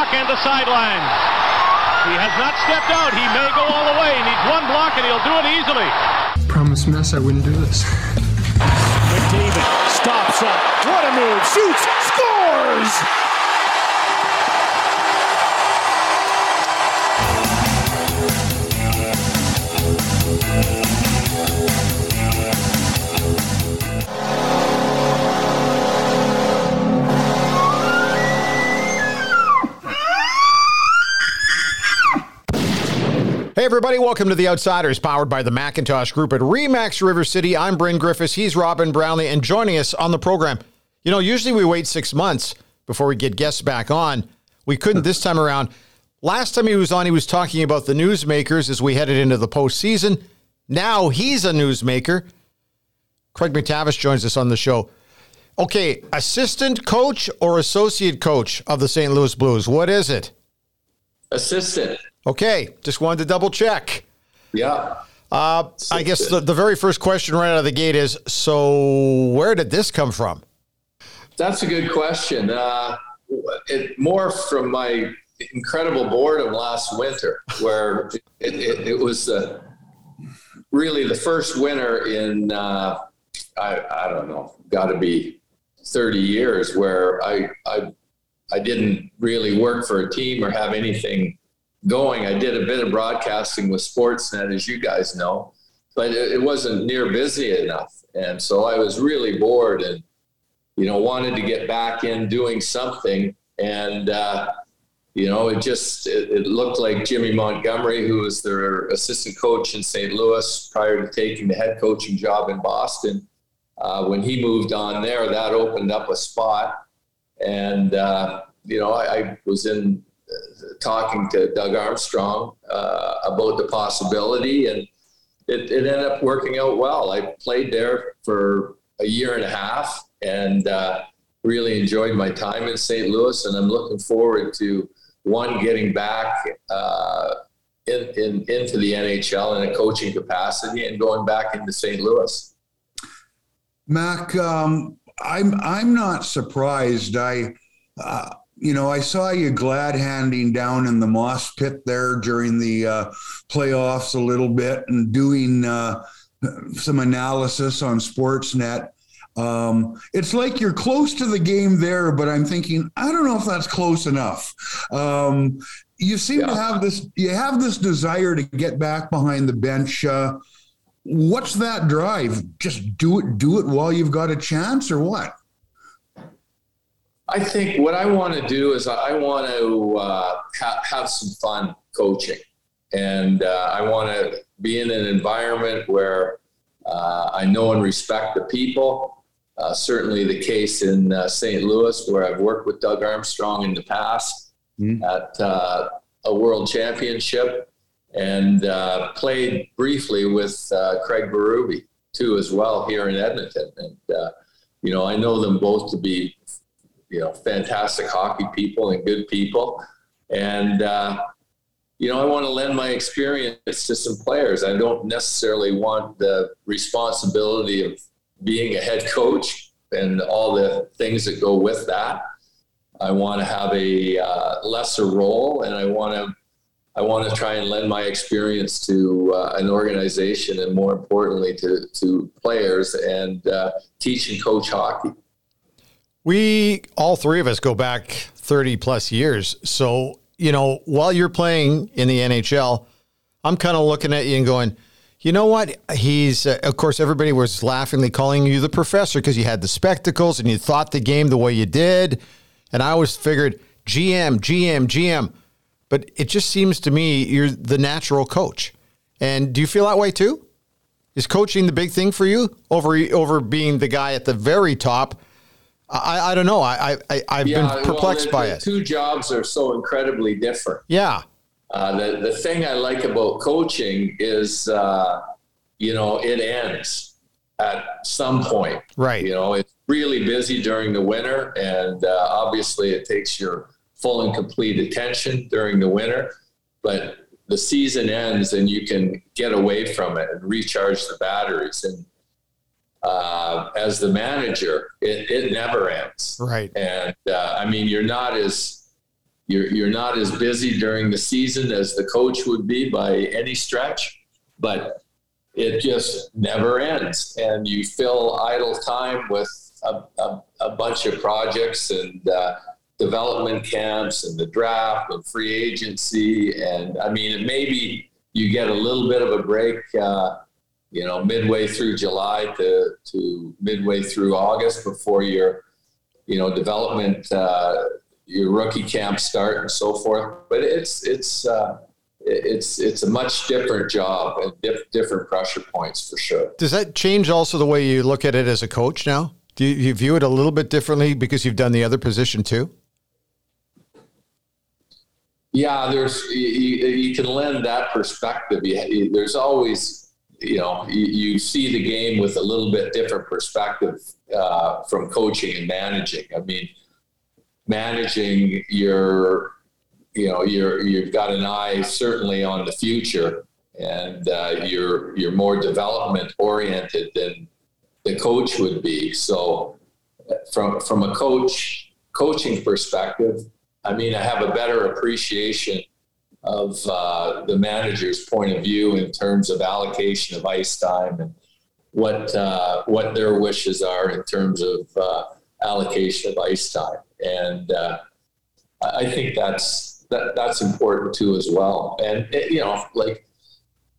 block and the sideline. He has not stepped out. He may go all the way. He needs one block and he'll do it easily. Promise mess I wouldn't do this. McDavid stops up. What a move. Shoots. Scores! Hey, everybody, welcome to The Outsiders, powered by the Macintosh Group at Remax River City. I'm Bryn Griffiths. He's Robin Brownlee, and joining us on the program. You know, usually we wait six months before we get guests back on. We couldn't this time around. Last time he was on, he was talking about the newsmakers as we headed into the postseason. Now he's a newsmaker. Craig MacTavish joins us on the show. Okay, assistant coach or associate coach of the St. Louis Blues? What is it? Assistant. Okay, just wanted to double check. Yeah. Uh, I guess the, the very first question right out of the gate is so where did this come from? That's a good question. Uh, it more from my incredible boredom last winter, where it, it, it was uh, really the first winter in, uh, I, I don't know, got to be 30 years where I, I, I didn't really work for a team or have anything going. I did a bit of broadcasting with Sportsnet, as you guys know, but it, it wasn't near busy enough. And so I was really bored and, you know, wanted to get back in doing something. And, uh, you know, it just it, it, looked like Jimmy Montgomery, who was their assistant coach in St. Louis prior to taking the head coaching job in Boston. Uh, when he moved on there, that opened up a spot. And, uh, you know, I, I was in talking to Doug Armstrong uh, about the possibility, and it, it, ended up working out well. I played there for a year and a half, and uh, really enjoyed my time in St. Louis. And I'm looking forward to one getting back uh, in, in, into the NHL in a coaching capacity, and going back into St. Louis. Mac, um, I'm I'm not surprised. I uh, you know, I saw you glad handing down in the moss pit there during the uh, playoffs a little bit and doing uh, some analysis on Sportsnet. Um, it's like you're close to the game there, but I'm thinking I don't know if that's close enough. Um, you seem yeah. to have this. You have this desire to get back behind the bench. Uh, what's that drive? Just do it. Do it while you've got a chance, or what? I think what I want to do is I want to uh, ha- have some fun coaching. And uh, I want to be in an environment where uh, I know and respect the people. Uh, certainly the case in uh, St. Louis, where I've worked with Doug Armstrong in the past mm-hmm. at uh, a world championship and played briefly with Craig Berube, too, as well, here in Edmonton. And, you know, I know them both to be you know, fantastic hockey people and good people. And, uh, you know, I want to lend my experience to some players. I don't necessarily want the responsibility of being a head coach and all the things that go with that. I want to have a uh, lesser role, and I want to I want to try and lend my experience to uh, an organization, and more importantly, to to players and uh, teach and coach hockey. We, all three of us, go back 30 plus years. So, you know, while you're playing in the NHL, I'm kind of looking at you and going, you know what? He's, uh, of course, everybody was laughingly calling you the professor because you had the spectacles and you thought the game the way you did. And I always figured GM, GM, GM. But it just seems to me you're the natural coach. And do you feel that way too? Is coaching the big thing for you over over being the guy at the very top I, I don't know. I, I, I've yeah, been perplexed well, the, by the it. Two jobs are so incredibly different. Yeah. Uh, the, the thing I like about coaching is, uh, you know, it ends at some point. Right. You know, it's really busy during the winter, and uh, obviously it takes your full and complete attention during the winter. But the season ends and you can get away from it and recharge the batteries. And uh, as the manager, it, it never ends. Right. And uh, I mean, you're not as you're you're not as busy during the season as the coach would be by any stretch, but it just never ends, and you fill idle time with a, a, a bunch of projects and uh, development camps and the draft and free agency, and I mean, maybe you get a little bit of a break. You know, midway through July to, to midway through August before your, you know, development uh, your rookie camp start and so forth. But it's it's uh, it's it's a much different job and diff- different pressure points for sure. Does that change also the way you look at it as a coach now? Do you, you view it a little bit differently because you've done the other position too? Yeah, there's you, you can lend that perspective. You, there's always you know you, you, see the game with a little bit different perspective uh, from coaching and managing. I mean managing your you know you're you've got an eye certainly on the future and uh, you're you're more development oriented than the coach would be so from from a coach coaching perspective i mean i have a better appreciation of uh, the manager's point of view in terms of allocation of ice time and what uh, what their wishes are in terms of uh, allocation of ice time and uh, I think that's that that's important too as well. And it, you know, like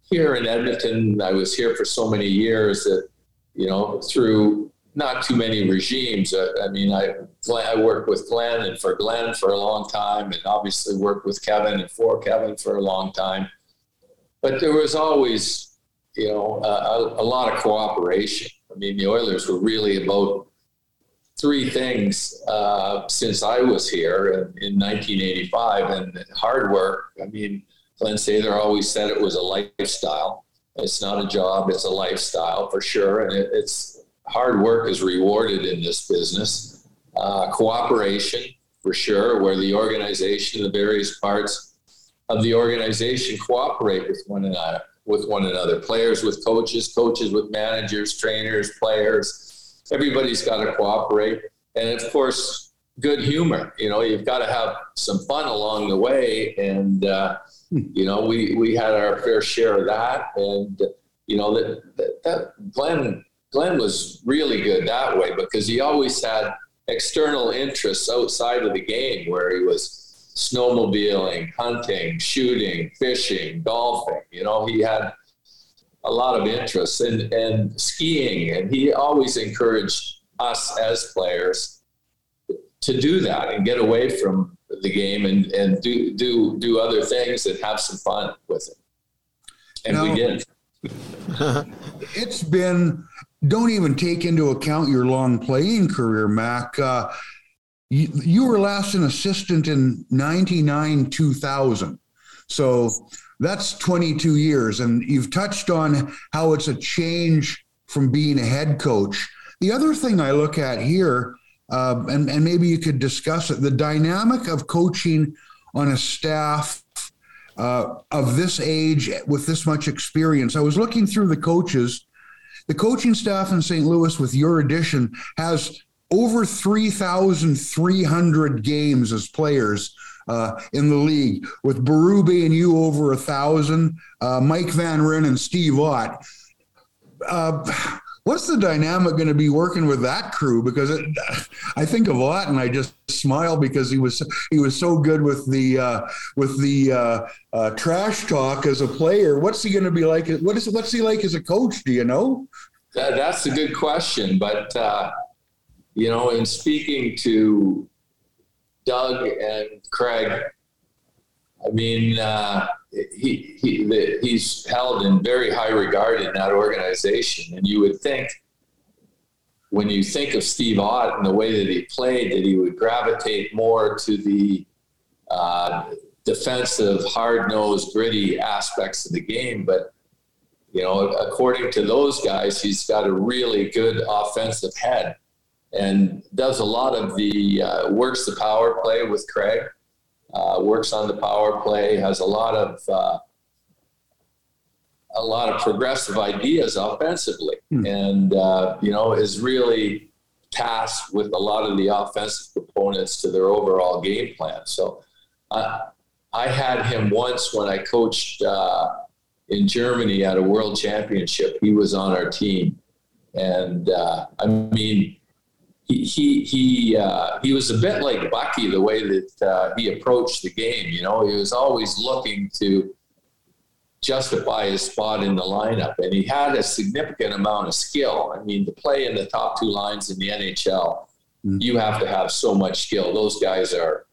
here in Edmonton, I was here for so many years that you know through not too many regimes. I, I mean, I I worked with Glenn and for Glenn for a long time, and obviously worked with Kevin and for Kevin for a long time. But there was always, you know, a, a lot of cooperation. I mean, the Oilers were really about three things uh, since I was here in, in, 1985, and hard work. I mean, Glenn Sather always said it was a lifestyle. It's not a job; it's a lifestyle for sure, and it, it's hard work is rewarded in this business. Uh, cooperation for sure, where the organization, the various parts of the organization cooperate with one another, with one another. Players with coaches, coaches with managers, trainers, players everybody's got to cooperate. And of course, good humor. You know, you've got to have some fun along the way. And, uh, you know, we, we had our fair share of that. And, you know, that, that, that Glenn, Glenn was really good that way because he always had external interests outside of the game where he was snowmobiling, hunting, shooting, fishing, golfing. You know, he had a lot of interests and and skiing, and he always encouraged us as players to do that and get away from the game and, and do do do other things and have some fun with it. And now, we did. it's been don't even take into account your long playing career, Mac. Uh, you, you were last an assistant in 99 2000. So that's 22 years. And you've touched on how it's a change from being a head coach. The other thing I look at here, uh, and, and maybe you could discuss it, the dynamic of coaching on a staff uh, of this age with this much experience. I was looking through the coaches. The coaching staff in St. Louis, with your addition, has over 3,300 games as players uh, in the league, with Berube and you over a thousand, uh, Mike Van Ryn and Steve Ott. Uh, what's the dynamic going to be working with that crew? Because it, I think of Ott and I just smile because he was he was so good with the uh, with the uh, uh, trash talk as a player. What's he going to be like? What is what's he like as a coach? Do you know? That, that's a good question, but uh, you know, in speaking to Doug and Craig, I mean, uh, he, he he's held in very high regard in that organization. And you would think, when you think of Steve Ott and the way that he played, that he would gravitate more to the uh, defensive, hard nosed, gritty aspects of the game. But, you know, according to those guys, he's got a really good offensive head and does a lot of the uh, works the power play with Craig. Uh, works on the power play, has a lot of uh, a lot of progressive ideas offensively, hmm. and uh, you know is really tasked with a lot of the offensive components to their overall game plan. So, uh, I had him once when I coached uh, in Germany at a World Championship. He was on our team, and uh, I mean. He he he, uh, he was a bit like Bucky the way that uh, he approached the game. You know, he was always looking to justify his spot in the lineup. And he had a significant amount of skill. I mean, to play in the top two lines in the NHL, mm-hmm. you have to have so much skill. Those guys are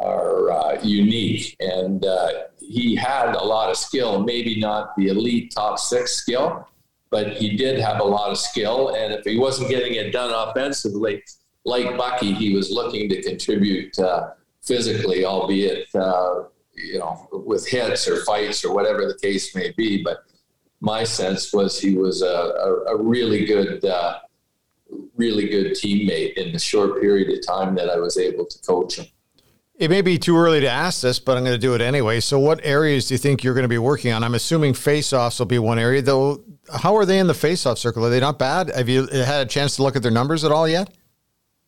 are uh, unique, and uh, he had a lot of skill. Maybe not the elite top six skill, but he did have a lot of skill. And if he wasn't getting it done offensively, like Bucky, he was looking to contribute uh, physically, albeit uh, you know, with hits or fights or whatever the case may be. But my sense was he was a, a, a really good, uh, really good teammate in the short period of time that I was able to coach him. It may be too early to ask this, but I'm going to do it anyway. So, what areas do you think you're going to be working on? I'm assuming face-offs will be one area, though. How are they in the face-off circle? Are they not bad? Have you had a chance to look at their numbers at all yet?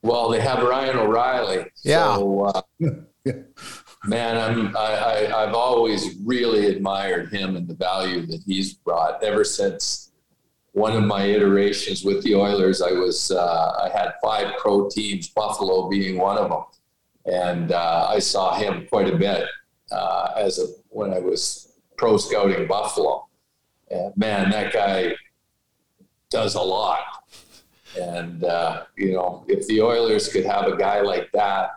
Well, they have Ryan O'Reilly. Yeah. So, uh, Man, I'm, I, I, have always really admired him and the value that he's brought ever since one of my iterations with the Oilers. I was, uh, I had five pro teams, Buffalo being one of them. And uh, I saw him quite a bit uh, as a, when I was pro scouting Buffalo. And man, that guy does a lot. And, uh, you know, if the Oilers could have a guy like that,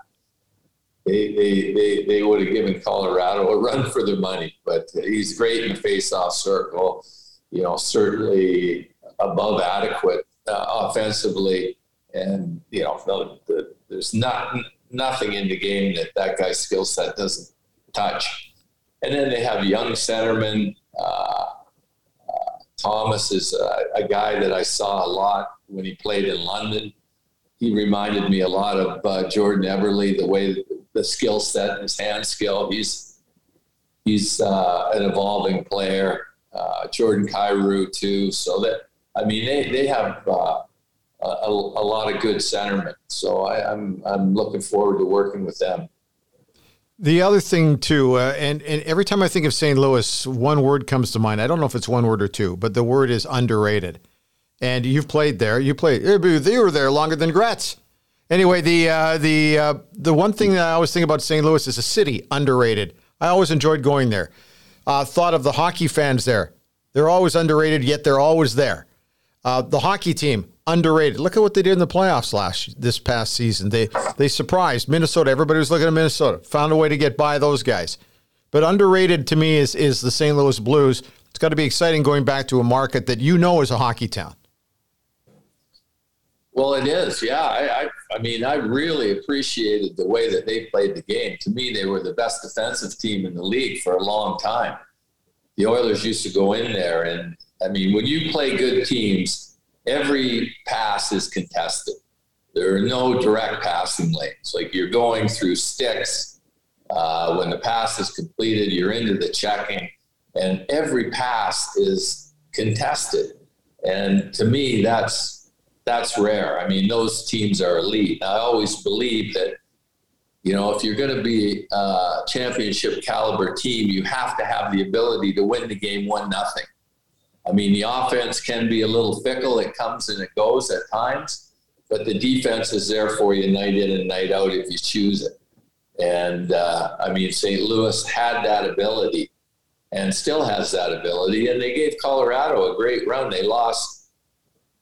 they, they, they, they would have given Colorado a run for their money. But he's great in the face-off circle. You know, certainly above adequate uh, offensively, and you know, the, the, there's not nothing in the game that that guy's skill set doesn't touch. And then they have young centermen. Uh, uh, Thomas is a, a, guy that I saw a lot when he played in London. He reminded me a lot of uh, Jordan Eberle, the way the skill set his hand skill. He's he's uh, an evolving player. Uh, Jordan Kyrou too. So that I mean they they have uh, a, a, lot of good centermen. So I, am I'm, I'm looking forward to working with them. The other thing too, uh, and and every time I think of St. Louis, one word comes to mind. I don't know if it's one word or two, but the word is underrated. And you've played there. You played. They were there longer than Gretz. Anyway, the uh, the uh, the one thing that I always think about St. Louis is a city underrated. I always enjoyed going there. Uh, thought of the hockey fans there. They're always underrated, yet they're always there. Uh, the hockey team underrated. Look at what they did in the playoffs last this past season. They they surprised Minnesota. Everybody was looking at Minnesota. Found a way to get by those guys. But underrated to me is is the St. Louis Blues. It's got to be exciting going back to a market that you know is a hockey town. Well, it is. Yeah. I, I, I, mean, I really appreciated the way that they played the game. To me, they were the best defensive team in the league for a long time. The Oilers used to go in there, and I mean, when you play good teams, every pass is contested. There are no direct passing lanes. Like you're going through sticks. Uh, when the pass is completed, you're into the checking, and every pass is contested. And to me, that's that's rare. I mean, those teams are elite. I always believe that, you know, if you're going to be a championship caliber team, you have to have the ability to win the game one nothing. I mean, the offense can be a little fickle; it comes and it goes at times, but the defense is there for you night in and night out if you choose it. And uh, I mean, St. Louis had that ability and still has that ability, and they gave Colorado a great run. They lost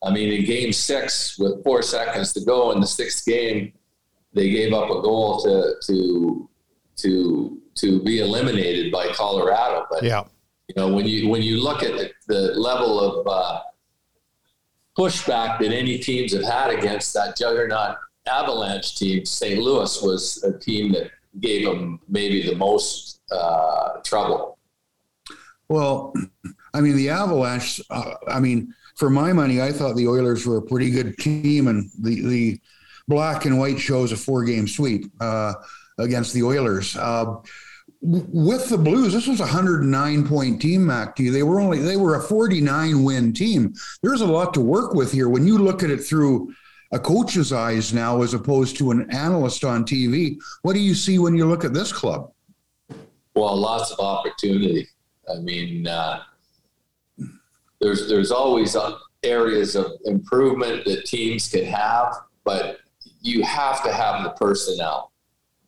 I mean, in game six, with four seconds to go in the sixth game, they gave up a goal to to to to be eliminated by Colorado. But yeah, you know, when you when you look at the, the level of uh, pushback that any teams have had against that juggernaut Avalanche team, St. Louis was a team that gave them maybe the most uh, trouble. Well, I mean, the Avalanche. Uh, I mean for my money, I thought the Oilers were a pretty good team, and the the black and white shows a four game sweep uh, against the Oilers. Uh, with the Blues, this was a 109 point team, Mac. They were only they were a 49 win team. There's a lot to work with here when you look at it through a coach's eyes now, as opposed to an analyst on TV. What do you see when you look at this club? Well, lots of opportunity. I mean, uh, there's there's always areas of improvement that teams can have, but you have to have the personnel.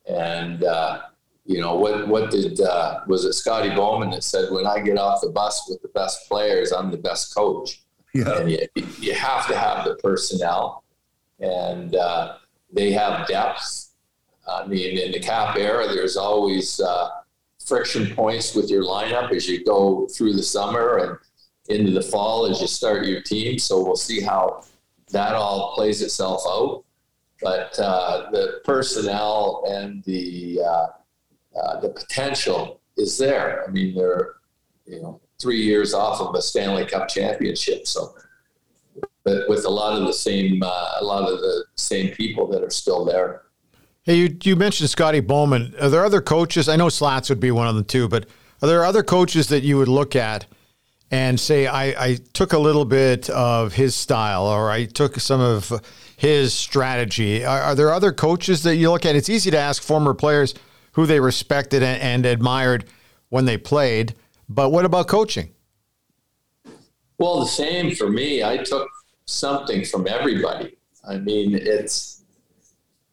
And uh, you know what? What did uh, was it Scotty Bowman that said, "When I get off the bus with the best players, I'm the best coach." Yeah. And you, you have to have the personnel, and uh, they have depth. I mean, in the cap era, there's always uh, friction points with your lineup as you go through the summer and into the fall as you start your team. So we'll see how that all plays itself out. But uh, the personnel and the uh, the potential is there. I mean, they're you know three years off of a Stanley Cup championship, so but with a lot of the same uh, a lot of the same people that are still there. Hey, you you mentioned Scotty Bowman. Are there other coaches? I know Slats would be one of them too, but are there other coaches that you would look at? and say I, I, took a little bit of his style or I took some of his strategy. Are, are, there other coaches that you look at? It's easy to ask former players who they respected and, and admired when they played, but what about coaching? Well, the same for me. I took something from everybody. I mean, it's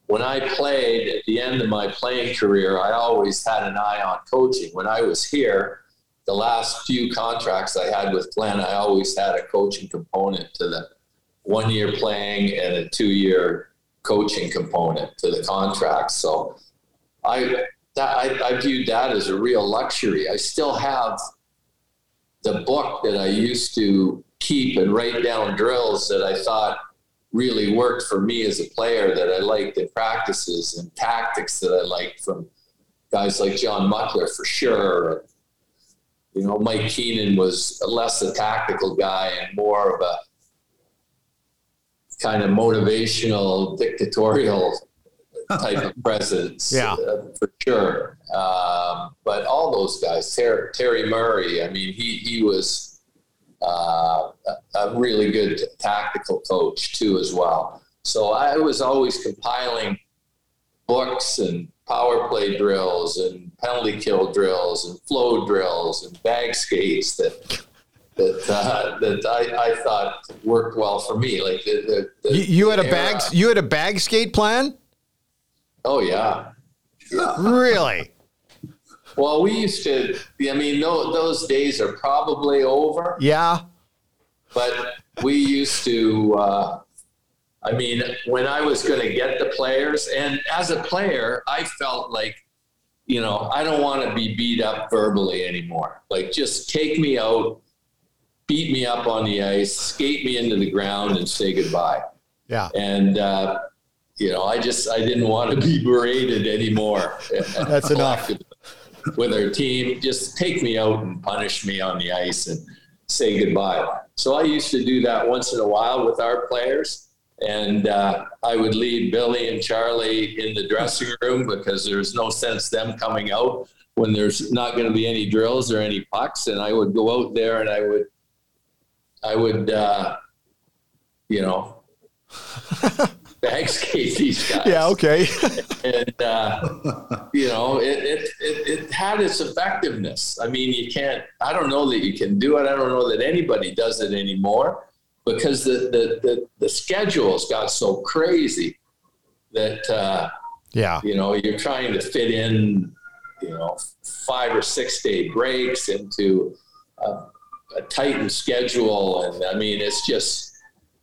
when I played at the end of my playing career, I always had an eye on coaching. When I was here, the last few contracts I had with Glenn, I always had a coaching component to the one year playing and a two year coaching component to the contract. So I, that, I, I viewed that as a real luxury. I still have the book that I used to keep and write down drills that I thought really worked for me as a player that I liked the practices and tactics that I liked from guys like John Muckler for sure you know, Mike Keenan was less a tactical guy and more of a kind of motivational, dictatorial type of presence. Yeah, uh, for sure. Um, but all those guys, Ter- Terry Murray, I mean, he he was uh, a really good tactical coach too, as well. So I was always compiling books and power play drills and penalty kill drills and flow drills and bag skates that that uh, that I, I thought worked well for me. Like the, the, the you, you, had a bag you had a bag skate plan. Oh yeah, really. Well, we used to. I mean, no, those days are probably over. Yeah. But we used to. Uh, I mean, when I was going to get the players, and as a player, I felt like, you know, I don't want to be beat up verbally anymore. Like, just take me out, beat me up on the ice, skate me into the ground, and say goodbye. Yeah. And, uh, you know, I just I didn't want to be berated anymore. That's enough. With our team, just take me out and punish me on the ice and say goodbye. So I used to do that once in a while with our players and uh, I would leave Billy and Charlie in the dressing room because there's no sense them coming out when there's not going to be any drills or any pucks. And I would go out there and I would, I would, uh, you know, bag skate these guys. Yeah, okay. and uh, you know, it, it, it it had its effectiveness. I mean, you can't. I don't know that you can do it. I don't know that anybody does it anymore because the, the, the, the schedules got so crazy that, uh, yeah, you know, you're trying to fit in, you know, five or six day breaks into a, a tightened schedule. And I mean, it's just,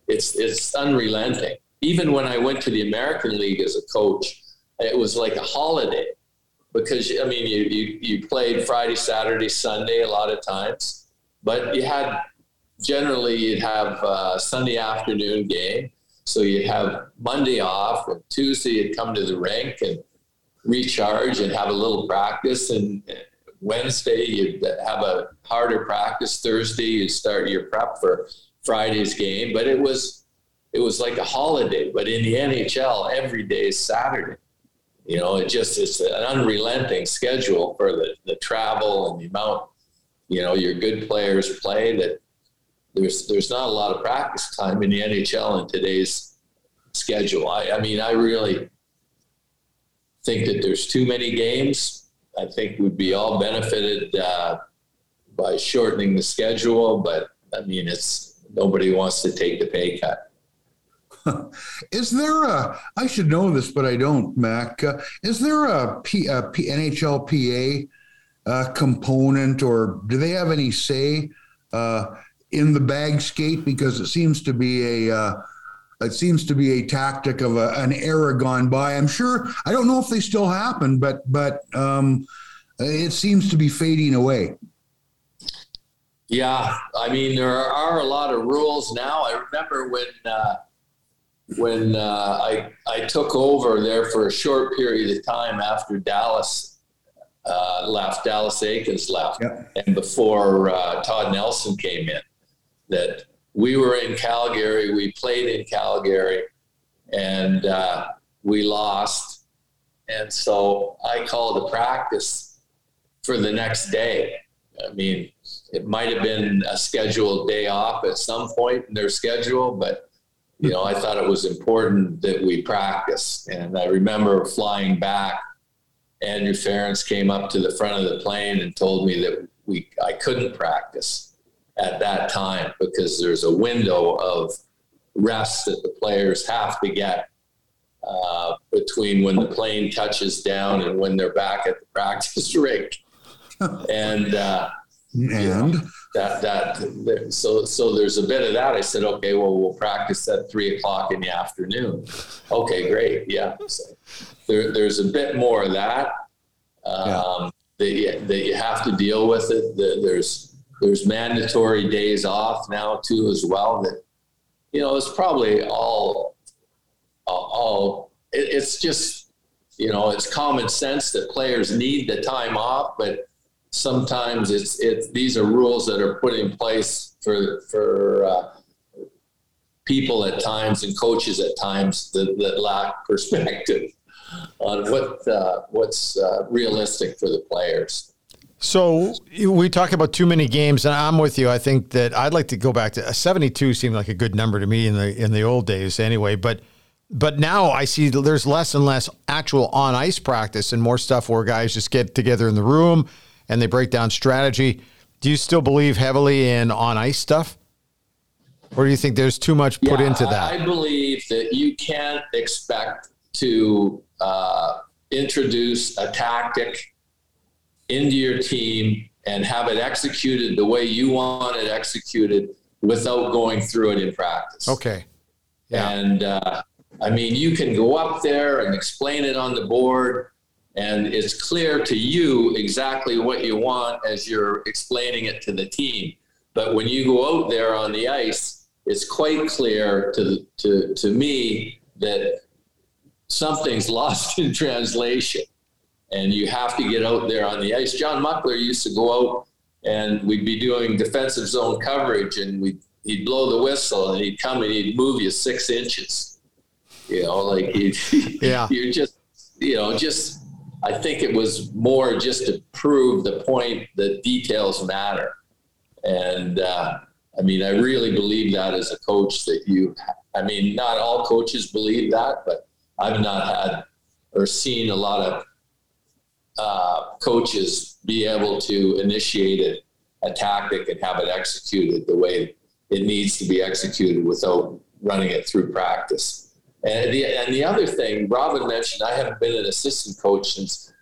it's, it's unrelenting. Even when I went to the American League as a coach, it was like a holiday because I mean, you, you, you played Friday, Saturday, Sunday a lot of times, but you had generally you'd have a Sunday afternoon game. So you'd have Monday off, and Tuesday you'd come to the rink and recharge and have a little practice. And Wednesday you'd have a harder practice. Thursday you'd start your prep for Friday's game. But it was it was like a holiday. But in the NHL, every day is Saturday. You know, it just it's an unrelenting schedule for the, the travel and the amount, you know, your good players play that there's there's not a lot of practice time in the NHL in today's schedule. I, I mean, I really think that there's too many games. I think we'd be all benefited uh, by shortening the schedule, but I mean, it's nobody wants to take the pay cut. is there a? I should know this, but I don't, Mac. Uh, is there a, P, a P, NHLPA uh, component, or do they have any say uh, in the bag skate? Because it seems to be a uh, it seems to be a tactic of a, an era gone by. I'm sure. I don't know if they still happen, but but um, it seems to be fading away. Yeah, I mean there are a lot of rules now. I remember when uh, when uh, I I took over there for a short period of time after Dallas uh, left, Dallas Eakins left, yep. and before uh, Todd Nelson came in, that we were in Calgary, we played in Calgary, and uh, we lost, and so I called a practice for the next day. I mean, it might have been a scheduled day off at some point in their schedule, but you know, I thought it was important that we practice. And I remember flying back. Andrew Ference came up to the front of the plane and told me that we I couldn't practice at that time because there's a window of rest that the players have to get uh, between when the plane touches down and when they're back at the practice rink. and uh, and that that so so there's a bit of that. I said, okay, well we'll practice at three o'clock in the afternoon. Okay, great, yeah. So there, there's a bit more of that um, yeah. that you, that you have to deal with it. The, there's there's mandatory days off now too as well. That you know it's probably all all. It, it's just you know it's common sense that players need the time off, but sometimes it's it's these are rules that are put in place for for uh, people at times and coaches at times that, that lack perspective on what uh, what's uh, realistic for the players. So we talk about too many games, and I'm with you. I think that I'd like to go back to 72 seemed like a good number to me in the in the old days, anyway. But but now I see there's less and less actual on ice practice and more stuff where guys just get together in the room and they break down strategy. Do you still believe heavily in on ice stuff? Or do you think there's too much put yeah, into that? I believe that you can't expect to uh, introduce a tactic into your team and have it executed the way you want it executed without going through it in practice. Okay. Yeah. And uh, I mean, you can go up there and explain it on the board and it's clear to you exactly what you want as you're explaining it to the team. But when you go out there on the ice, it's quite clear to to to me that something's lost in translation, and you have to get out there on the ice. John Muckler used to go out, and we'd be doing defensive zone coverage, and we he'd blow the whistle, and he'd come and he'd move you six inches. You know, like yeah, you're just you know just I think it was more just to prove the point that details matter. And uh, I mean, I really believe that as a coach that you, I mean, not all coaches believe that, but I've not had or seen a lot of uh, coaches be able to initiate a, a tactic and have it executed the way it needs to be executed without running it through practice. And the, and the other thing, Robin mentioned, I haven't been an assistant coach since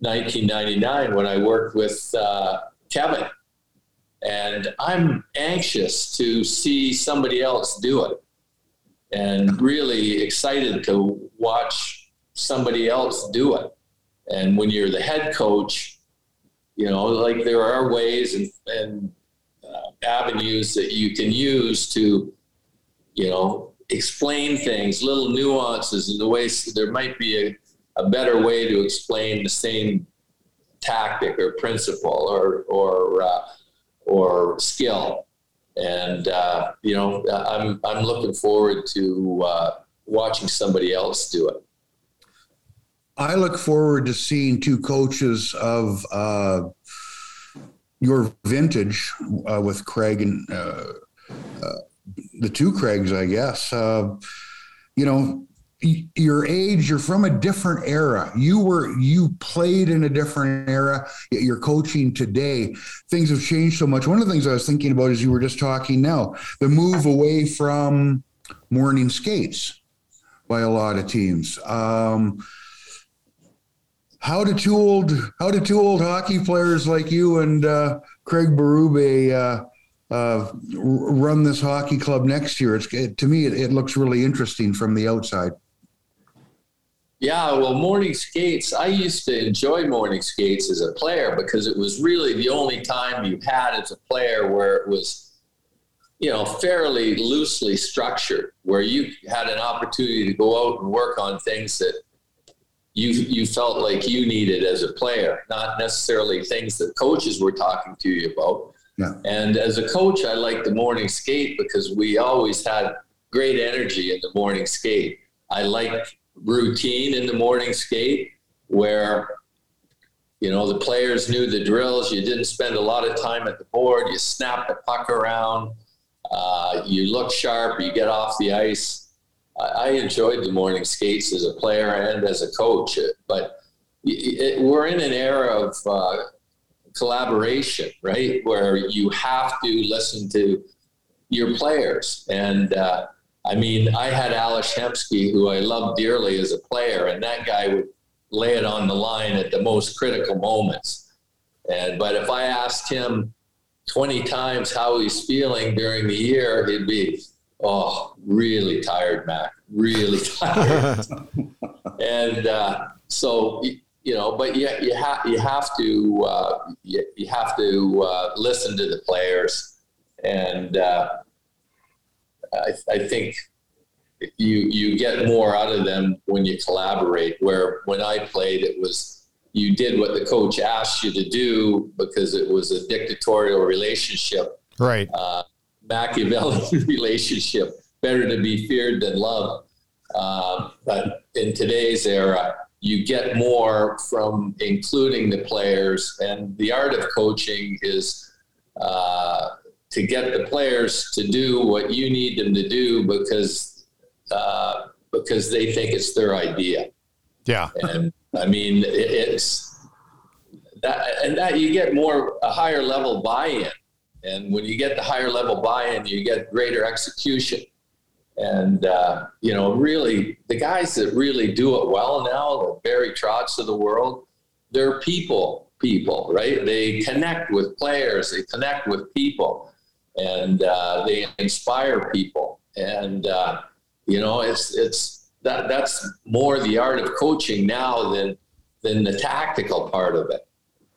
1999 when I worked with uh, Kevin. And I'm anxious to see somebody else do it and really excited to watch somebody else do it. And when you're the head coach, you know, like there are ways and, and uh, avenues that you can use to, you know, explain things, little nuances and the ways there might be a, a better way to explain the same tactic or principle or or uh, or skill. And uh, you know, I'm I'm looking forward to uh, watching somebody else do it. I look forward to seeing two coaches of uh, your vintage uh, with Craig and uh the two Craigs, I guess. Uh, you know, your age you're from a different era. You were you played in a different era you're coaching today. Things have changed so much. One of the things i was thinking about as you were just talking now the move away from morning skates by a lot of teams. Um, how did two old how did two old hockey players like you and uh, craig berube uh, uh, run this hockey club next year it's it, to me it, it looks really interesting from the outside yeah, well, morning skates, I used to enjoy morning skates as a player because it was really the only time you had as a player where it was, you know, fairly loosely structured, where you had an opportunity to go out and work on things that you you felt like you needed as a player, not necessarily things that coaches were talking to you about. And as a coach, I liked the morning skate because we always had great energy in the morning skate. I like routine in the morning skate where you know the players knew the drills. You didn't spend a lot of time at the board. You snap the puck around. Uh, you look sharp. You get off the ice. I, I, enjoyed the morning skates as a player and as a coach but it, we're in an era of uh, collaboration right where you have to listen to your players and uh, I mean, I had Ales Hemsky, who I loved dearly as a player, and that guy would lay it on the line at the most critical moments. And but if I asked him 20 times how he's feeling during the year, he'd be, oh, really tired, Mac, really tired. and uh, so, you know, but you, you, ha- you have to uh, you, you, have to uh, listen to the players and uh, I, I think you you get more out of them when you collaborate. Where when I played, it was you did what the coach asked you to do because it was a dictatorial relationship, right? Uh, Machiavellian relationship, better to be feared than loved. Uh, but in today's era, you get more from including the players, and the art of coaching is uh, to get the players to do what you need them to do because uh, because they think it's their idea. Yeah, and I mean it, it's that, and that you get more a higher level buy-in, and when you get the higher level buy-in, you get greater execution. And uh, you know, really, the guys that really do it well now, the Barry Trotz of the world, they're people, people, right? They connect with players, they connect with people and uh, they inspire people. And uh, you know, it's it's that that's more the art of coaching now than than the tactical part of it.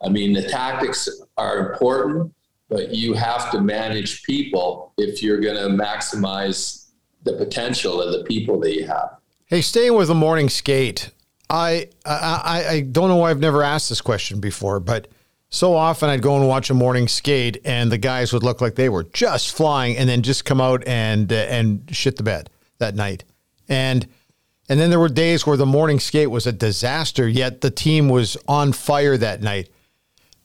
I mean, the tactics are important, but you have to manage people if you're going to maximize the potential of the people that you have. Hey, staying with the morning skate, I I, I don't know why I've never asked this question before, but so often I'd go and watch a morning skate, and the guys would look like they were just flying, and then just come out and uh, and shit the bed that night. And and then there were days where the morning skate was a disaster, yet the team was on fire that night.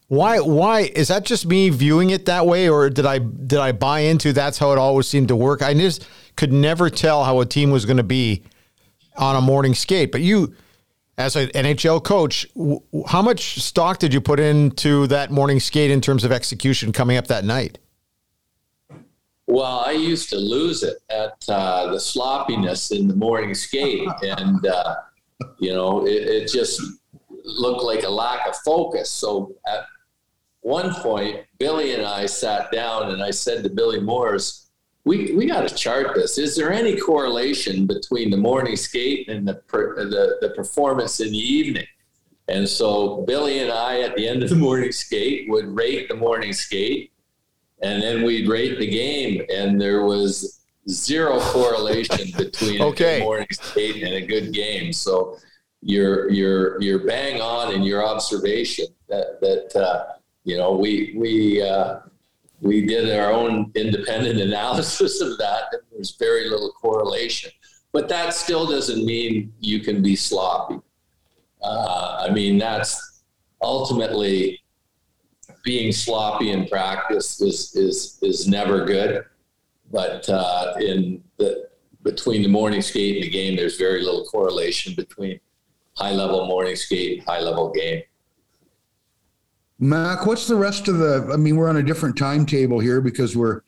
Why why is that just me viewing it that way, or did I did I buy into that's how it always seemed to work? I just could never tell how a team was going to be on a morning skate. But you as an NHL coach, how much stock did you put into that morning skate in terms of execution coming up that night? Well, I used to lose it at uh, the sloppiness in the morning skate, and uh, you know, it, it, just looked like a lack of focus. So at one point, Billy and I sat down, and I said to Billy Moores we, we got to chart this. Is there any correlation between the morning skate and the, the, the performance in the evening? And so Billy and I, at the end of the morning skate, would rate the morning skate, and then we'd rate the game. And there was zero correlation between okay. a morning skate and a good game. So you're you're you're bang on in your observation that that uh, you know we we uh, we did our own independent analysis of that. And there's very little correlation, but that still doesn't mean you can be sloppy. Uh, I mean, that's ultimately being sloppy in practice is is is never good. But uh, in the between the morning skate and the game, there's very little correlation between high level morning skate and high level game. Mac, what's the rest of the? I mean, we're on a different timetable here because we're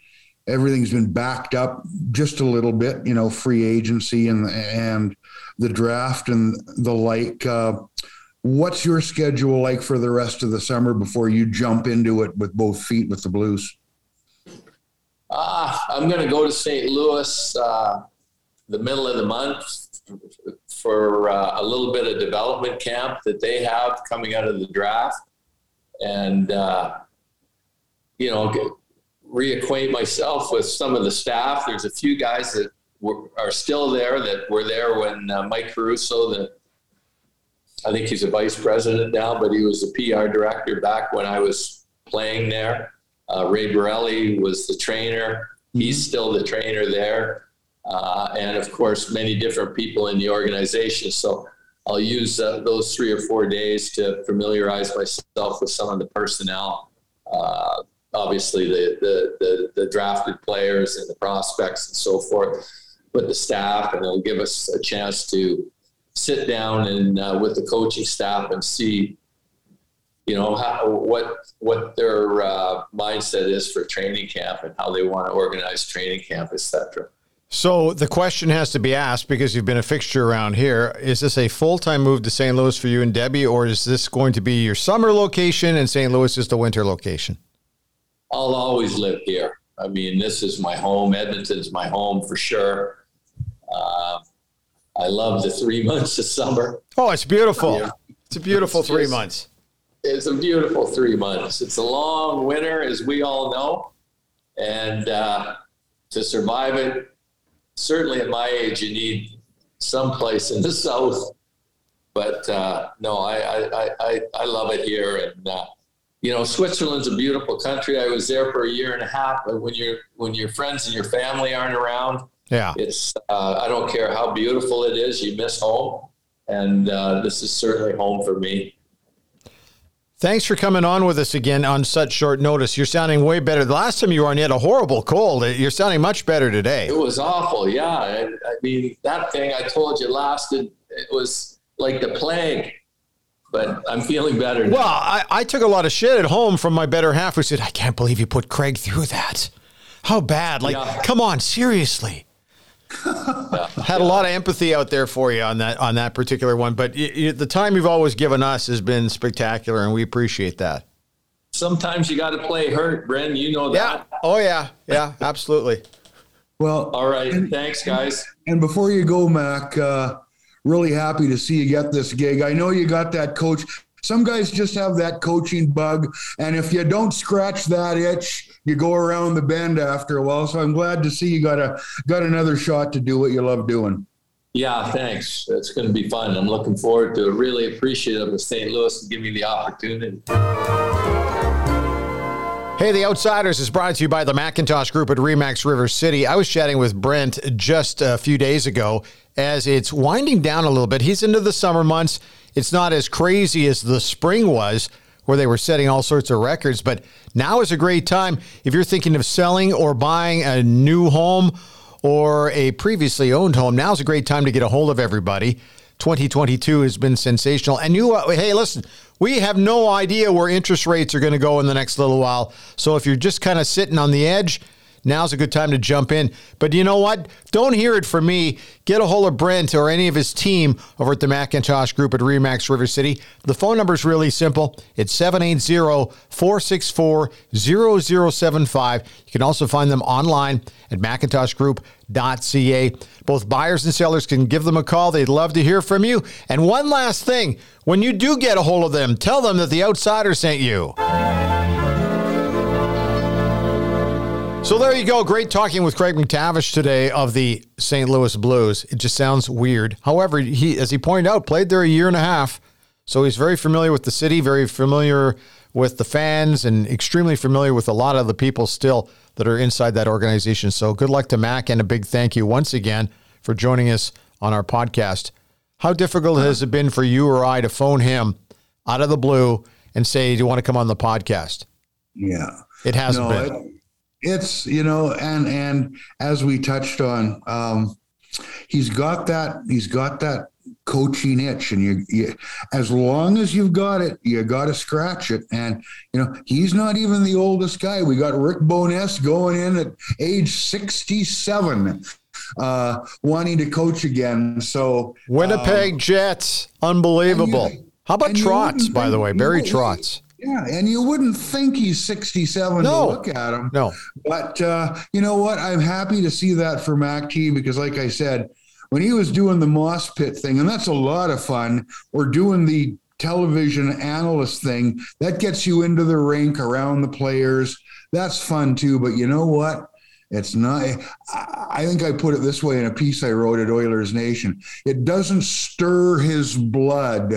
everything's been backed up just a little bit. You know, free agency and and the draft and the like. Uh, what's your schedule like for the rest of the summer before you jump into it with both feet with the Blues? Ah, I'm going to go to St. Louis uh, the middle of the month for uh, a little bit of development camp that they have coming out of the draft, and uh, you know, get, reacquaint myself with some of the staff. There's a few guys that were, are still there that were there when uh, Mike Caruso, the I think he's a vice president now, but he was the PR director back when I was playing there. Uh, Ray Barile was the trainer. He's mm-hmm. still the trainer there. Uh, and of course, many different people in the organization. So I'll use uh, those three or four days to familiarize myself with some of the personnel. Uh, obviously, the, the, the the drafted players and the prospects and so forth, but the staff, and it'll give us a chance to sit down and uh, with the coaching staff and see you know how, what what their uh, mindset is for training camp and how they want to organize training camp etc so the question has to be asked because you've been a fixture around here is this a full-time move to st louis for you and debbie or is this going to be your summer location and st louis is the winter location i'll always live here i mean this is my home edmonton's my home for sure uh, I love the three months of summer. Oh, it's beautiful. Yeah. It's a beautiful it's three just, months. It's a beautiful three months. It's a long winter, as we all know. And uh, to survive it, certainly at my age, you need some place in the south. But uh, no, I, I, I, I love it here. And, uh, you know, Switzerland's a beautiful country. I was there for a year and a half. But when, you when your friends and your family aren't around, yeah. It's, uh, I don't care how beautiful it is, you miss home. And uh, this is certainly home for me. Thanks for coming on with us again on such short notice. You're sounding way better. The last time you were on, you had a horrible cold. You're sounding much better today. It was awful. Yeah. I, I mean, that thing I told you lasted, it was like the plague but I'm feeling better now. Well, I, I, took a lot of shit at home from my better half who said, I can't believe you put Craig through that. How bad? Like, yeah. come on, seriously. Had a lot of empathy out there for you on that on that particular one, but y- y- the time you've always given us has been spectacular, and we appreciate that. Sometimes you got to play hurt, Bryn. You know that. Yeah. Oh yeah. Yeah. Absolutely. Well. All right. And, Thanks, guys. And before you go, Mac, uh, really happy to see you get this gig. I know you got that coach. Some guys just have that coaching bug, and if you don't scratch that itch, you go around the bend after a while. So I'm glad to see you got a got another shot to do what you love doing. Yeah, thanks. It's going to be fun. I'm looking forward to it. Really appreciative of St. Louis to give me the opportunity. Hey, The Outsiders is brought to you by the Macintosh Group at Remax River City. I was chatting with Brent just a few days ago as it's winding down a little bit. He's into the summer months. It's not as crazy as the spring was, where they were setting all sorts of records, but now is a great time if you're thinking of selling or buying a new home or a previously owned home. Now's a great time to get a hold of everybody. 2022 has been sensational. And you, uh, hey, listen, we have no idea where interest rates are going to go in the next little while. So if you're just kind of sitting on the edge, now's a good time to jump in. But you know what? Don't hear it from me. Get a hold of Brent or any of his team over at the Macintosh Group at Remax River City. The phone number is really simple. It's 780 464 0075. You can also find them online at macintoshgroup.ca. Both buyers and sellers can give them a call. They'd love to hear from you. And one last thing when you do get a hold of them, tell them that the outsider sent you. So there you go. Great talking with Craig MacTavish today of the St. Louis Blues. It just sounds weird. However, he, as he pointed out, played there a year and a half. So he's very familiar with the city, very familiar with the fans, and extremely familiar with a lot of the people still that are inside that organization. So good luck to Mac and a big thank you once again for joining us on our podcast How difficult has it been for you or I to phone him out of the blue and say, "Do you want to come on the podcast?" Yeah, it hasn't no, been. It, it's you know, and and as we touched on, um, he's got that. He's got that coaching itch and you, you, as long as you've got it you got to scratch it. And you know he's not even the oldest guy. We got rick bowness going in at age 67 uh wanting to coach again. So winnipeg um, jets. Unbelievable. you, how about trotz by the way? barry trotz yeah, and you wouldn't think he's 67 no, to look at him. No. But uh, you know what? I'm happy to see that for Mac T because, like I said, when he was doing the Moss Pit thing, and that's a lot of fun, or doing the television analyst thing, that gets you into the rink around the players. That's fun too. But you know what? It's not, I think I put it this way in a piece I wrote at Oilers Nation. It doesn't stir his blood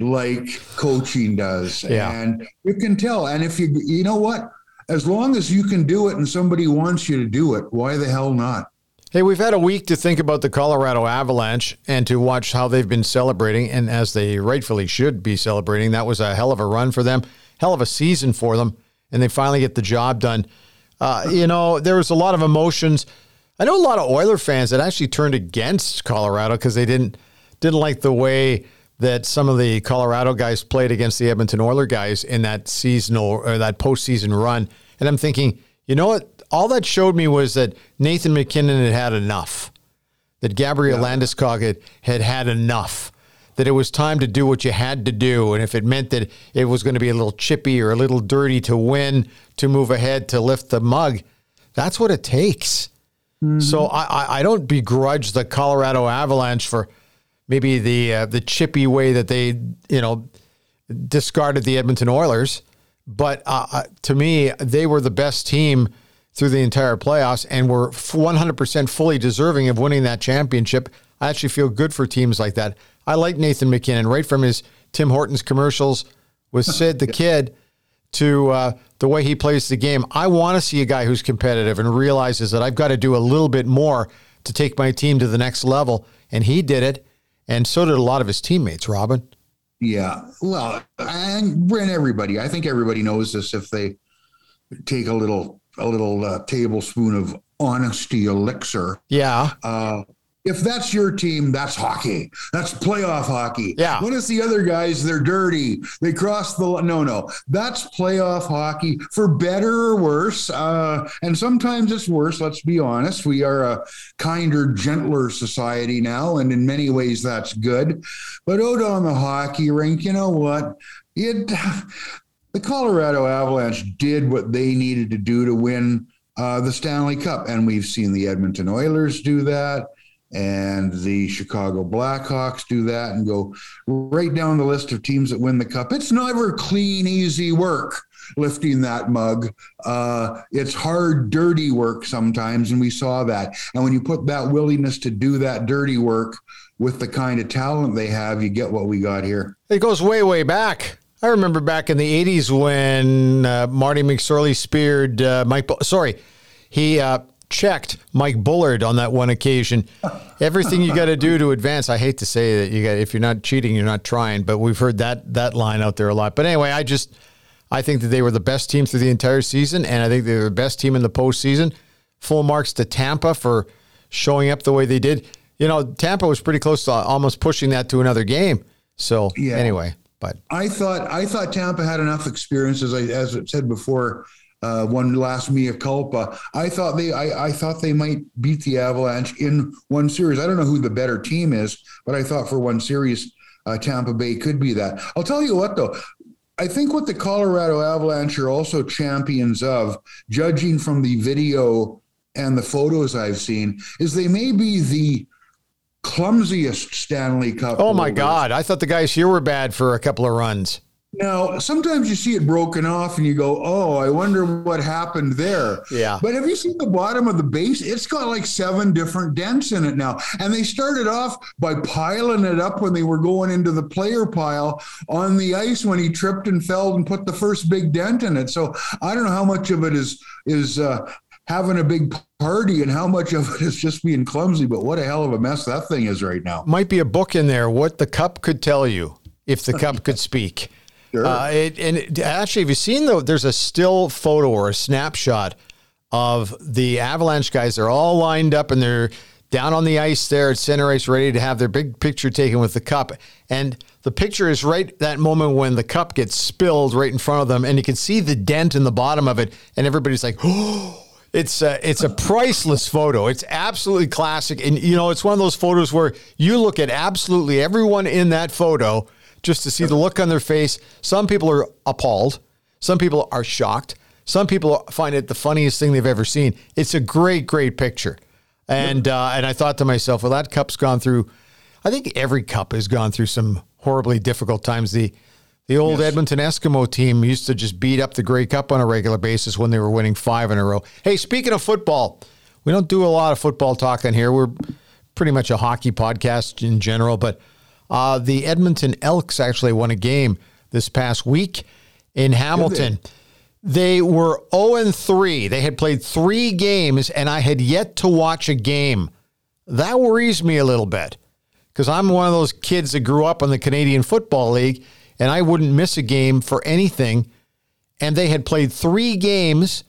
like coaching does. Yeah. And you can tell. And if you, you know what? As long as you can do it and somebody wants you to do it, why the hell not? Hey, we've had a week to think about the Colorado Avalanche and to watch how they've been celebrating, and as they rightfully should be celebrating. That was a hell of a run for them, hell of a season for them, and they finally get the job done. Uh, you know, there was a lot of emotions. I know a lot of Oiler fans that actually turned against Colorado because they didn't didn't like the way that some of the Colorado guys played against the Edmonton Oiler guys in that seasonal or that postseason run. And I'm thinking, you know what? all that showed me was that Nathan MacKinnon had had enough, that Gabriel yeah. Landeskog had, had had enough, that it was time to do what you had to do. And if it meant that it was going to be a little chippy or a little dirty to win, to move ahead, to lift the mug, that's what it takes. Mm-hmm. So I, I don't begrudge the Colorado Avalanche for maybe the uh, the chippy way that they you know discarded the Edmonton Oilers, but uh, uh to me they were the best team through the entire playoffs and were 100% fully deserving of winning that championship. I actually feel good for teams like that. I like Nathan MacKinnon right from his Tim Hortons commercials with Sid the Kid to uh, the way he plays the game. I want to see a guy who's competitive and realizes that I've got to do a little bit more to take my team to the next level. And he did it. And so did a lot of his teammates, Robin. Yeah. Well, and Brent, everybody, I think everybody knows this if they take a little a little uh, tablespoon of honesty elixir. Yeah. Uh, if that's your team, that's hockey. That's playoff hockey. Yeah. What is the other guys? They're dirty. They cross the no, no. That's playoff hockey for better or worse. Uh, and sometimes it's worse. Let's be honest. We are a kinder, gentler society now, and in many ways that's good. But out on the hockey rink, you know what? It the Colorado Avalanche did what they needed to do to win uh, the Stanley Cup. And we've seen the Edmonton Oilers do that and the Chicago Blackhawks do that and go right down the list of teams that win the cup. It's never clean, easy work lifting that mug. Uh, it's hard, dirty work sometimes, and we saw that. And when you put that willingness to do that dirty work with the kind of talent they have, you get what we got here. It goes way, way back. I remember back in the 80s when uh, Marty McSorley speared uh, Mike, Bu- sorry, he uh, checked Mike Bullard on that one occasion. Everything you got to do to advance. I hate to say that you got if you're not cheating, you're not trying, but we've heard that that line out there a lot. But anyway, I just I think that they were the best team through the entire season, and I think they were the best team in the postseason. Full marks to Tampa for showing up the way they did. You know, Tampa was pretty close to almost pushing that to another game. So yeah. anyway. But I thought I thought Tampa had enough experience, as I as I said before. Uh, one last mea culpa. I thought they I, I thought they might beat the Avalanche in one series. I don't know who the better team is, but I thought for one series, uh, Tampa Bay could be that. I'll tell you what though. I think what the Colorado Avalanche are also champions of, judging from the video and the photos I've seen, is they may be the clumsiest Stanley Cup. Oh my God! I thought the guys here were bad for a couple of runs. Now, sometimes you see it broken off and you go, oh, I wonder what happened there. Yeah. But have you seen the bottom of the base? It's got like seven different dents in it now. And they started off by piling it up when they were going into the player pile on the ice when he tripped and fell and put the first big dent in it. So I don't know how much of it is is uh, having a big party and how much of it is just being clumsy. But what a hell of a mess that thing is right now. Might be a book in there. What the cup could tell you if the cup could speak. Sure. Uh, it, and it, actually, have you seen though? There's a still photo or a snapshot of the Avalanche guys. They're all lined up and they're down on the ice there at center ice, ready to have their big picture taken with the cup. And the picture is right that moment when the cup gets spilled right in front of them, and you can see the dent in the bottom of it, and everybody's like, "Oh." It's a, it's a priceless photo. It's absolutely classic. And, you know, it's one of those photos where you look at absolutely everyone in that photo just to see the look on their face. Some people are appalled. Some people are shocked. Some people find it the funniest thing they've ever seen. It's a great, great picture. And, uh, and I thought to myself, well, that cup's gone through, I think every cup has gone through some horribly difficult times. The, the old yes. Edmonton Eskimo team used to just beat up the Grey Cup on a regular basis when they were winning five in a row. Hey, speaking of football, we don't do a lot of football talking here. We're pretty much a hockey podcast in general, but uh, the Edmonton Elks actually won a game this past week in Hamilton. They? were 0 3. They had played three games, and I had yet to watch a game. That worries me a little bit because I'm one of those kids that grew up in the Canadian Football League and I wouldn't miss a game for anything. And they had played three games.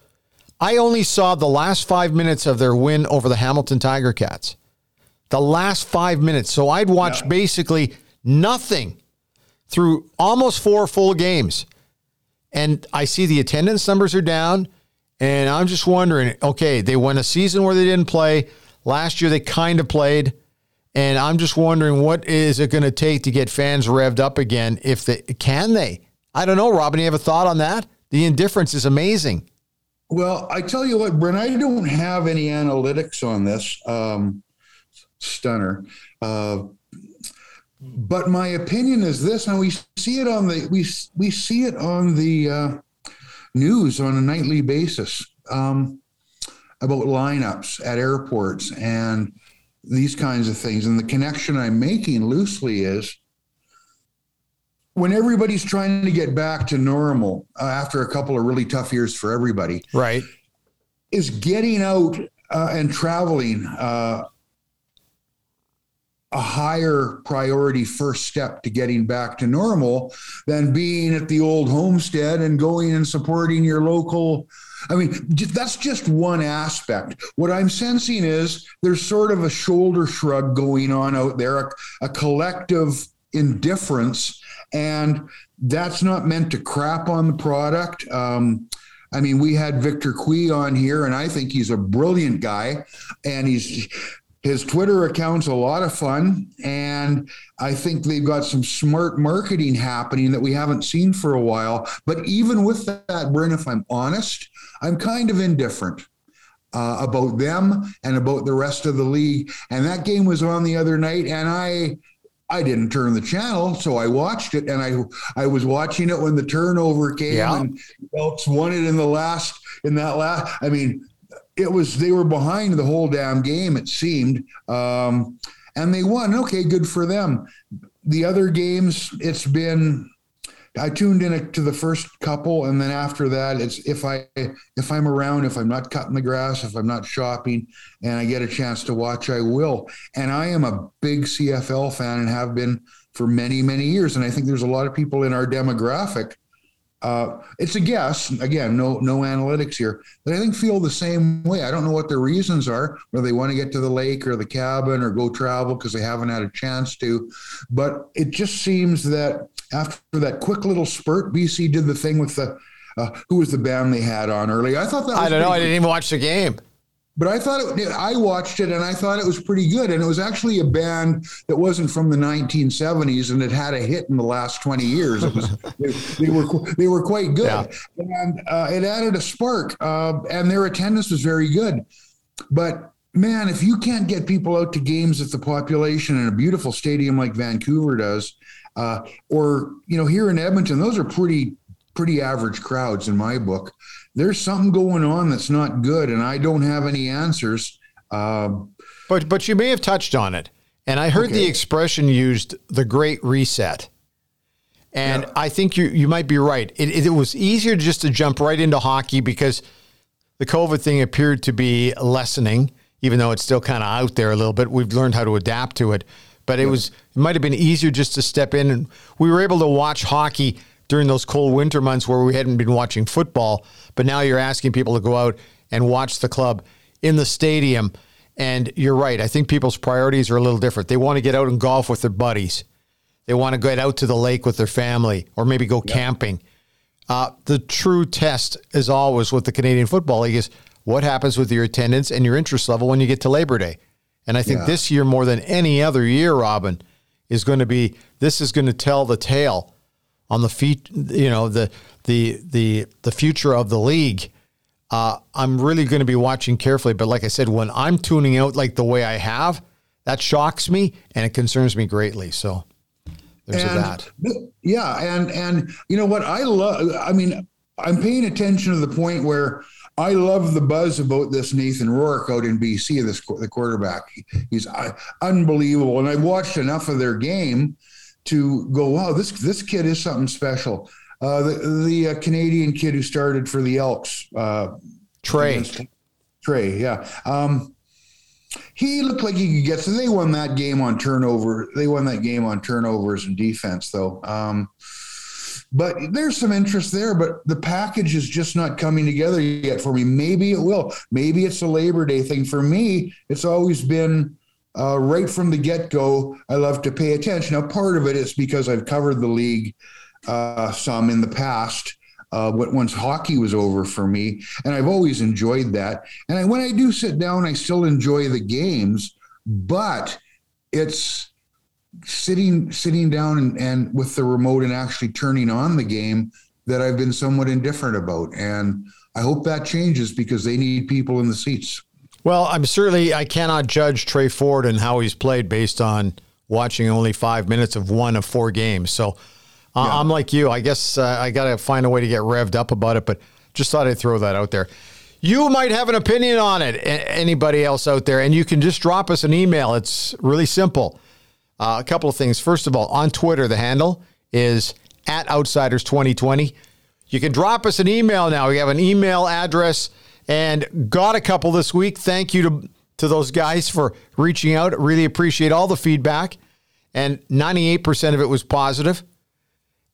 I only saw the last five minutes of their win over the Hamilton Tiger Cats. The last five minutes. So I'd watched yeah. basically nothing through almost four full games. And I see the attendance numbers are down. And I'm just wondering okay, they won a season where they didn't play. Last year they kind of played. And I'm just wondering what is it going to take to get fans revved up again? If they can they? I don't know, Robin. You have a thought on that? The indifference is amazing. Well, I tell you what, Brent, I don't have any analytics on this. Um, stunner. Uh, but my opinion is this, and we see it on the we we see it on the uh, news on a nightly basis um, about lineups at airports and these kinds of things. And the connection I'm making loosely is when everybody's trying to get back to normal uh, after a couple of really tough years for everybody, right? Is getting out uh, and traveling uh, a higher priority first step to getting back to normal than being at the old homestead and going and supporting your local I mean, that's just one aspect. What I'm sensing is there's sort of a shoulder shrug going on out there, a, a collective indifference, and that's not meant to crap on the product. Um, I mean, we had Victor Cui on here, and I think he's a brilliant guy, and he's his Twitter account's a lot of fun, and I think they've got some smart marketing happening that we haven't seen for a while. But even with that, Bryn, if I'm honest, I'm kind of indifferent. Uh, about them and about the rest of the league. And that game was on the other night, and I I didn't turn the channel, so I watched it, and I I was watching it when the turnover came, yeah. and Elks won it in the last in that last. I mean, it was they were behind the whole damn game. It seemed, um, and they won. Okay, good for them. The other games, it's been I tuned in to the first couple, and then after that, it's if I if I'm around, if I'm not cutting the grass, if I'm not shopping, and I get a chance to watch, I will. And I am a big CFL fan and have been for many many years. And I think there's a lot of people in our demographic. Uh, it's a guess. Again, no no analytics here, but I think feel the same way. I don't know what their reasons are, whether they want to get to the lake or the cabin or go travel because they haven't had a chance to. But it just seems that after that quick little spurt, BC did the thing with the uh, who was the band they had on early. I thought that I don't know. Cool. I didn't even watch the game. But I thought it, I watched it and I thought it was pretty good. And it was actually a band that wasn't from the 1970s and it had a hit in the last 20 years. It was they, they, were they were quite good, yeah. and uh, it added a spark. Uh, and their attendance was very good. But man, if you can't get people out to games at the population in a beautiful stadium like Vancouver does, uh, or you know here in Edmonton, those are pretty pretty average crowds in my book. There's something going on that's not good, and I don't have any answers. Um, but but you may have touched on it, and I heard okay. the expression used, "the Great Reset." And yeah. I think you you might be right. It, it, was easier just to jump right into hockey because the COVID thing appeared to be lessening, even though it's still kind of out there a little bit. We've learned how to adapt to it, but it was it might have been easier just to step in, and we were able to watch hockey during those cold winter months where we hadn't been watching football. But now you're asking people to go out and watch the club in the stadium. And you're right. I think people's priorities are a little different. They want to get out and golf with their buddies. They want to get out to the lake with their family or maybe go camping. Uh, the true test, as always, with the Canadian Football League is what happens with your attendance and your interest level when you get to Labor Day. And I think Yeah. this year, more than any other year, Robin, is going to be this is going to tell the tale on the feet, you know, the the the the future of the league. Uh, I'm really going to be watching carefully. But like I said, when I'm tuning out like the way I have, that shocks me and it concerns me greatly. So there's and that. yeah and and you know what i love i mean i'm paying attention to the point where i love the buzz about this nathan rourke out in bc this the quarterback he's uh, unbelievable and i watched enough of their game to go wow this this kid is something special uh, the the uh, Canadian kid who started for the Elks, uh, Tre. Tre, yeah. Um, he looked like he could get. So they won that game on turnover. They won that game on turnovers and defense, though. Um, but there's some interest there. But the package is just not coming together yet for me. Maybe it will. Maybe it's a Labor Day thing. For me, it's always been uh, right from the get go. I love to pay attention. Now, part of it is because I've covered the league uh, some in the past. Uh, once hockey was over for me, and I've always enjoyed that. And I, when I do sit down, I still enjoy the games, but it's sitting sitting down and, and with the remote and actually turning on the game that I've been somewhat indifferent about. And I hope that changes because they need people in the seats. Well, I'm certainly I cannot judge Tre Ford and how he's played based on watching only five minutes of one of four games. So uh, I'm like you. I guess uh, I got to find a way to get revved up about it. But just thought I'd throw that out there. You might have an opinion on it. Anybody else out there, and you can just drop us an email. It's really simple. Uh, a couple of things. First of all, on Twitter, the handle is at Outsiders 2020. You can drop us an email now. We have an email address and got a couple this week. Thank you to, to those guys for reaching out. Really appreciate all the feedback. And 98% of it was positive.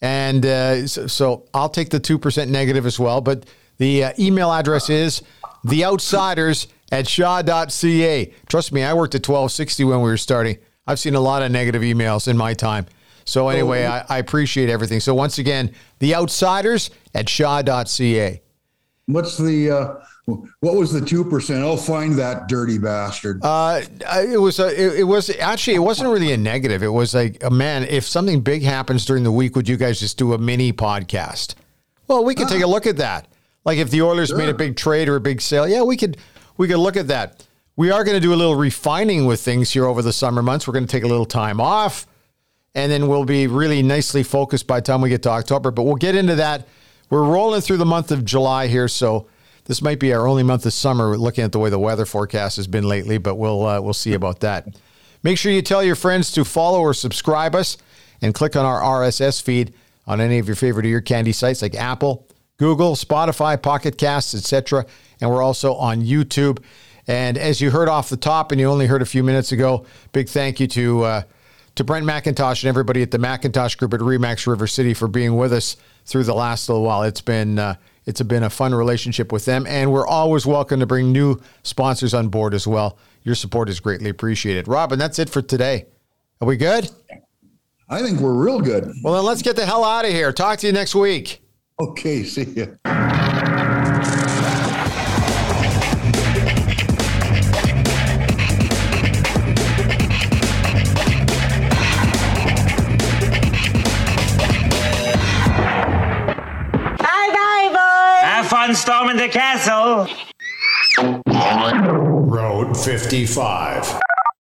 And uh, so, so I'll take the 2% negative as well. But the uh, email address is theoutsiders at shaw.ca. Trust me, I worked at 1260 when we were starting. I've seen a lot of negative emails in my time. So anyway, I, I appreciate everything. So once again, the outsiders at shaw.ca. What's the uh, what was the two percent? I'll find that dirty bastard. Uh, it was a, it, it was actually it wasn't really a negative. It was like, uh, man, if something big happens during the week, would you guys just do a mini podcast? Well, we could take a look at that. Like if the Oilers made a big trade or a big sale, yeah, we could we could look at that. We are going to do a little refining with things here over the summer months. We're going to take a little time off, and then we'll be really nicely focused by the time we get to October. But we'll get into that. We're rolling through the month of July here, so this might be our only month of summer. Looking at the way the weather forecast has been lately, but we'll uh, we'll see about that. Make sure you tell your friends to follow or subscribe us, and click on our RSS feed on any of your favorite ear candy sites like Apple, Google, Spotify, Pocket Casts, etc. And we're also on YouTube. And as you heard off the top, and you only heard a few minutes ago, big thank you to uh, to Brent Macintosh and everybody at the Macintosh Group at Remax River City for being with us through the last little while. It's been uh, it's been a fun relationship with them, and we're always welcome to bring new sponsors on board as well. Your support is greatly appreciated. Robin, that's it for today. Are we good? I think we're real good. Well, then let's get the hell out of here. Talk to you next week. Okay, see ya. Castle. Road 55.